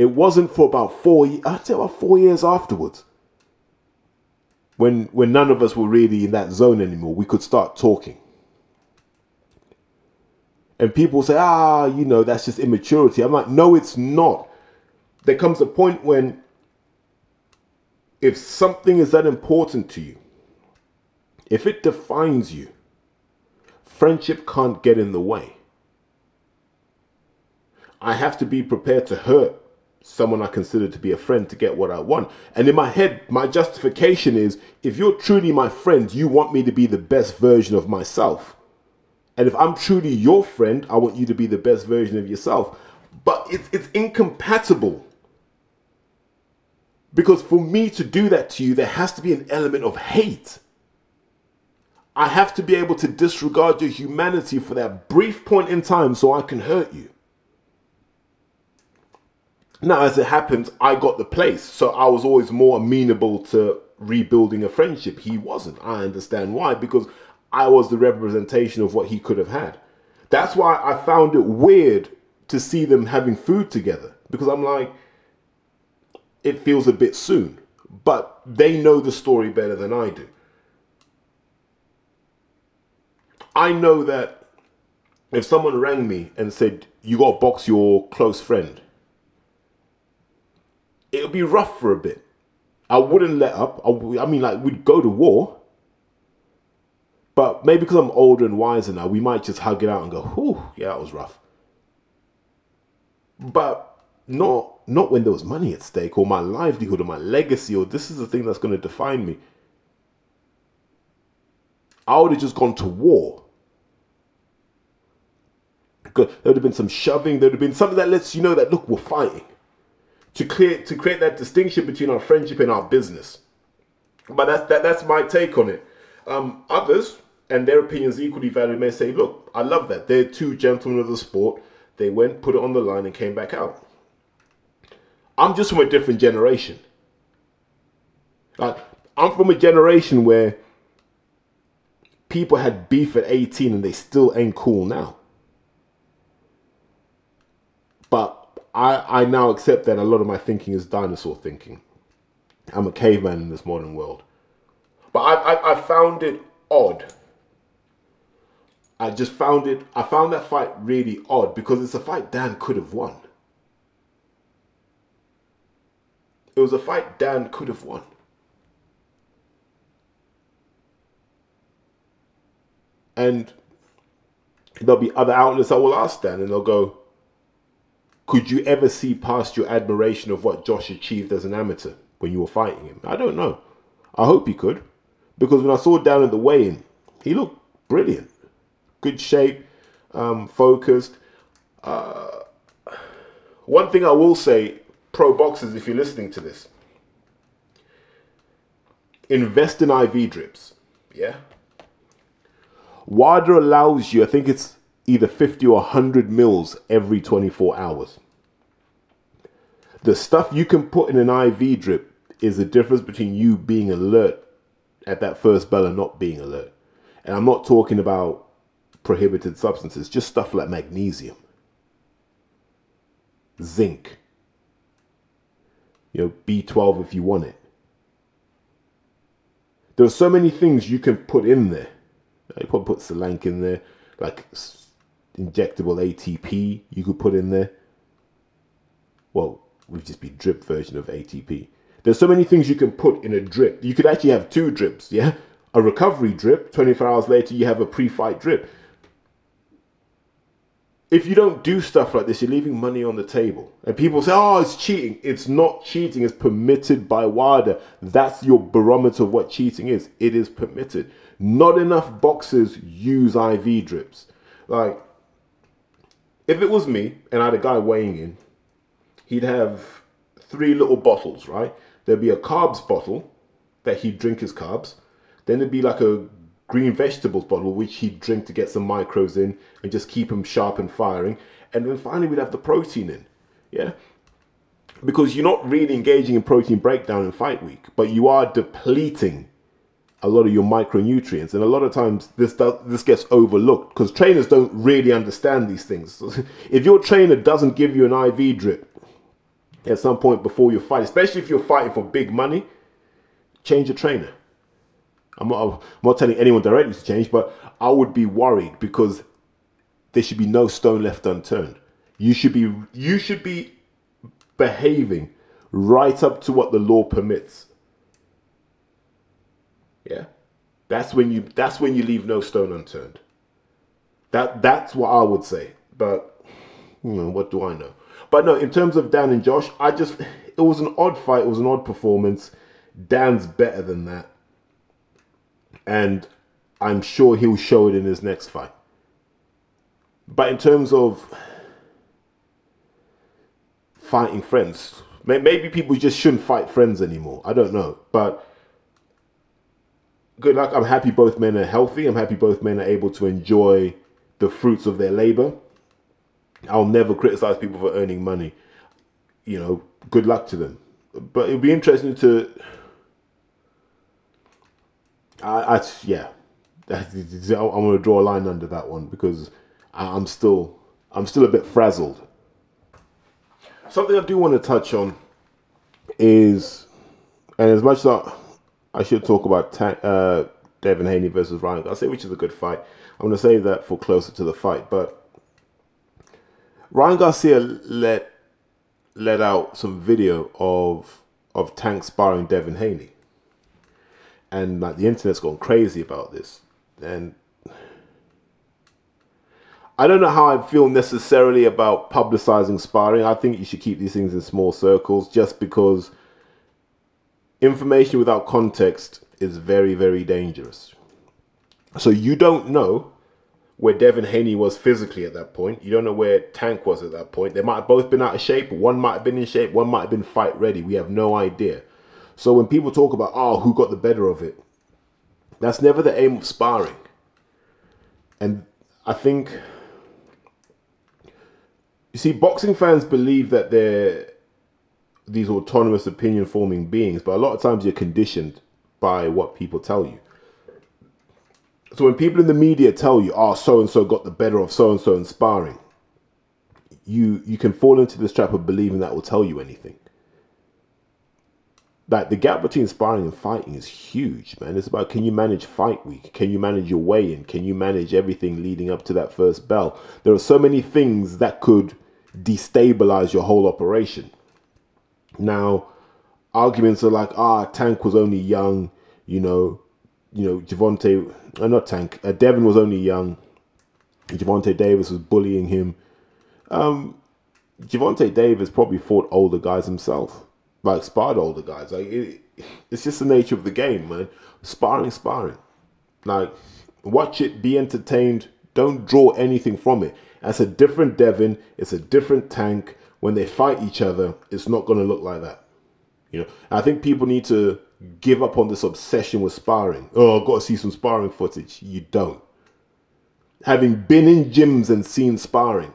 It wasn't for about four, I'd say about four years afterwards. When, when none of us were really in that zone anymore, we could start talking. And people say, ah, you know, that's just immaturity. I'm like, no, it's not. There comes a point when if something is that important to you, if it defines you, friendship can't get in the way. I have to be prepared to hurt someone I consider to be a friend to get what I want. And in my head, my justification is if you're truly my friend, you want me to be the best version of myself. And if I'm truly your friend, I want you to be the best version of yourself. But it's, it's incompatible. Because for me to do that to you, there has to be an element of hate. I have to be able to disregard your humanity for that brief point in time so I can hurt you. Now, as it happens, I got the place, so I was always more amenable to rebuilding a friendship. He wasn't. I understand why, because I was the representation of what he could have had. That's why I found it weird to see them having food together, because I'm like, it feels a bit soon. But they know the story better than I do. I know that if someone rang me and said, You got to box your close friend it would be rough for a bit. I wouldn't let up. I, I mean, like, we'd go to war. But maybe because I'm older and wiser now, we might just hug it out and go, whew, yeah, that was rough. But not not when there was money at stake or my livelihood or my legacy or this is the thing that's going to define me. I would have just gone to war. There would have been some shoving. There would have been something that lets you know that look, we're fighting to create to create that distinction between our friendship and our business. But that's that, that's my take on it. Um, others and their opinions equally valid may say, look, I love that. They're two gentlemen of the sport. They went, put it on the line, and came back out. I'm just from a different generation. Like I'm from a generation where people had beef at 18 and they still ain't cool now. But I, I now accept that a lot of my thinking is dinosaur thinking. I'm a caveman in this modern world. But I, I, I found it odd. I just found it, I found that fight really odd because it's a fight Dan could have won. It was a fight Dan could have won. And there'll be other outlets that will ask Dan and they'll go, Could you ever see past your admiration of what Josh achieved as an amateur when you were fighting him? I don't know. I hope he could. Because when I saw down at the weigh in, he looked brilliant. Good shape, um, focused. Uh, one thing I will say, pro boxers, if you're listening to this, invest in IV drips. Yeah. WADA allows you, I think it's either 50 or 100 mils every 24 hours. The stuff you can put in an IV drip is the difference between you being alert at that first bell and not being alert. And I'm not talking about prohibited substances, just stuff like magnesium, zinc, you know, B12 if you want it. There are so many things you can put in there. You could put Selank in there, like injectable ATP you could put in there. Well, would just be drip version of ATP. There's so many things you can put in a drip. You could actually have two drips, yeah? A recovery drip, 24 hours later, you have a pre fight drip. If you don't do stuff like this, you're leaving money on the table. And people say, oh, it's cheating. It's not cheating, it's permitted by WADA. That's your barometer of what cheating is. It is permitted. Not enough boxers use IV drips. Like, if it was me and I had a guy weighing in, he'd have three little bottles, right? There'd be a carbs bottle that he'd drink his carbs. Then there'd be like a green vegetables bottle which he'd drink to get some micros in and just keep him sharp and firing. And then finally we'd have the protein in. Yeah. Because you're not really engaging in protein breakdown in fight week, but you are depleting a lot of your micronutrients. And a lot of times this does, this gets overlooked because trainers don't really understand these things. if your trainer doesn't give you an IV drip at some point before your fight, especially if you're fighting for big money, change your trainer. I'm not, I'm not telling anyone directly to change, but I would be worried because there should be no stone left unturned. You should be you should be behaving right up to what the law permits. Yeah. That's when you that's when you leave no stone unturned. That that's what I would say. But you know, what do I know? But no, in terms of Dan and Josh, I just it was an odd fight, it was an odd performance. Dan's better than that and I'm sure he'll show it in his next fight. But in terms of fighting friends, maybe people just shouldn't fight friends anymore. I don't know, but good luck. I'm happy both men are healthy. I'm happy both men are able to enjoy the fruits of their labor. I'll never criticize people for earning money. You know, good luck to them. But it'd be interesting to I, I yeah, I'm to draw a line under that one because I'm still I'm still a bit frazzled. Something I do want to touch on is, and as much as I, I should talk about ta- uh, Devin Haney versus Ryan, I'll which is a good fight. I'm going to save that for closer to the fight, but Ryan Garcia let let out some video of of Tank sparring Devin Haney and like the internet's gone crazy about this and I don't know how I feel necessarily about publicizing sparring. I think you should keep these things in small circles just because information without context is very, very dangerous. So you don't know where Devin Haney was physically at that point. You don't know where Tank was at that point. They might have both been out of shape. One might have been in shape. One might have been fight ready. We have no idea. So when people talk about, oh, who got the better of it, that's never the aim of sparring. And I think, you see, boxing fans believe that they're these autonomous opinion forming beings, but a lot of times you're conditioned by what people tell you. So when people in the media tell you, oh, so and so got the better of so and so in sparring, you you can fall into this trap of believing that will tell you anything like the gap between sparring and fighting is huge, man. It's about can you manage fight week? Can you manage your weigh in? Can you manage everything leading up to that first bell? There are so many things that could destabilize your whole operation. Now, arguments are like, ah, Tank was only young, you know, you know, Gervonta, uh, not Tank, uh, Devin was only young. Gervonta Davis was bullying him. Um, Gervonta Davis probably fought older guys himself like sparred older guys. Like it, it's just the nature of the game, man. Sparring, sparring. Like watch it, be entertained. Don't draw anything from it. It's a different Devin. It's a different tank. When they fight each other, it's not going to look like that. You know, I think people need to give up on this obsession with sparring. Oh, I've got to see some sparring footage. You don't. Having been in gyms and seen sparring,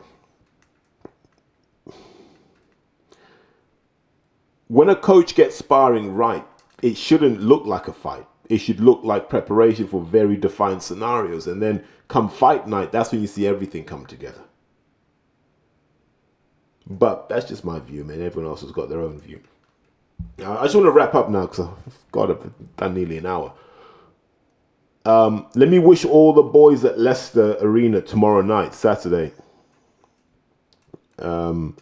when a coach gets sparring right, it shouldn't look like a fight. It should look like preparation for very defined scenarios. And then come fight night, that's when you see everything come together. But that's just my view, man. Everyone else has got their own view. I just want to wrap up now because I've got I've done nearly an hour. Um, let me wish all the boys at Leicester Arena tomorrow night, Saturday, um,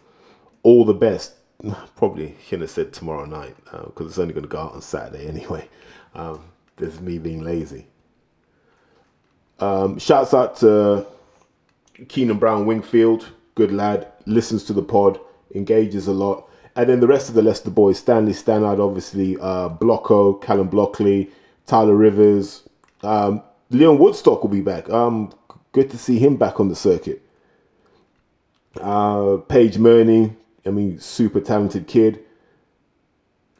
all the best probably shouldn't have said tomorrow night because uh, it's only going to go out on Saturday anyway. Um, this is me being lazy. Um, shouts out to Keenan Brown Wingfield, good lad, listens to the pod, engages a lot. And then the rest of the Leicester boys, Stanley Stannard, obviously, uh, Blocko, Callum Blockley, Tyler Rivers, um, Leon Woodstock will be back. Um, good to see him back on the circuit. Uh, Paige Murney, I mean, super talented kid.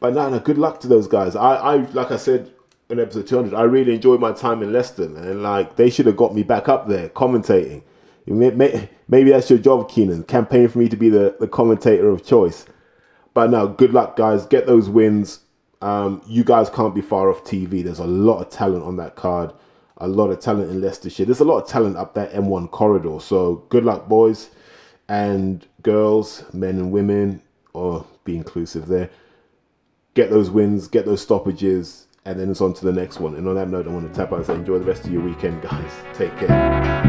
But no, no, good luck to those guys. I, I like I said in episode 200, I really enjoyed my time in Leicester, and like they should have got me back up there commentating. Maybe that's your job, Keenan. Campaign for me to be the, the commentator of choice. But now, good luck, guys. Get those wins. Um, you guys can't be far off TV. There's a lot of talent on that card. A lot of talent in Leicestershire. There's a lot of talent up that M1 corridor. So good luck, boys and girls, men and women, or be inclusive there, get those wins, get those stoppages, and then it's on to the next one. And on that note, I want to tap out and say enjoy the rest of your weekend, guys. Take care.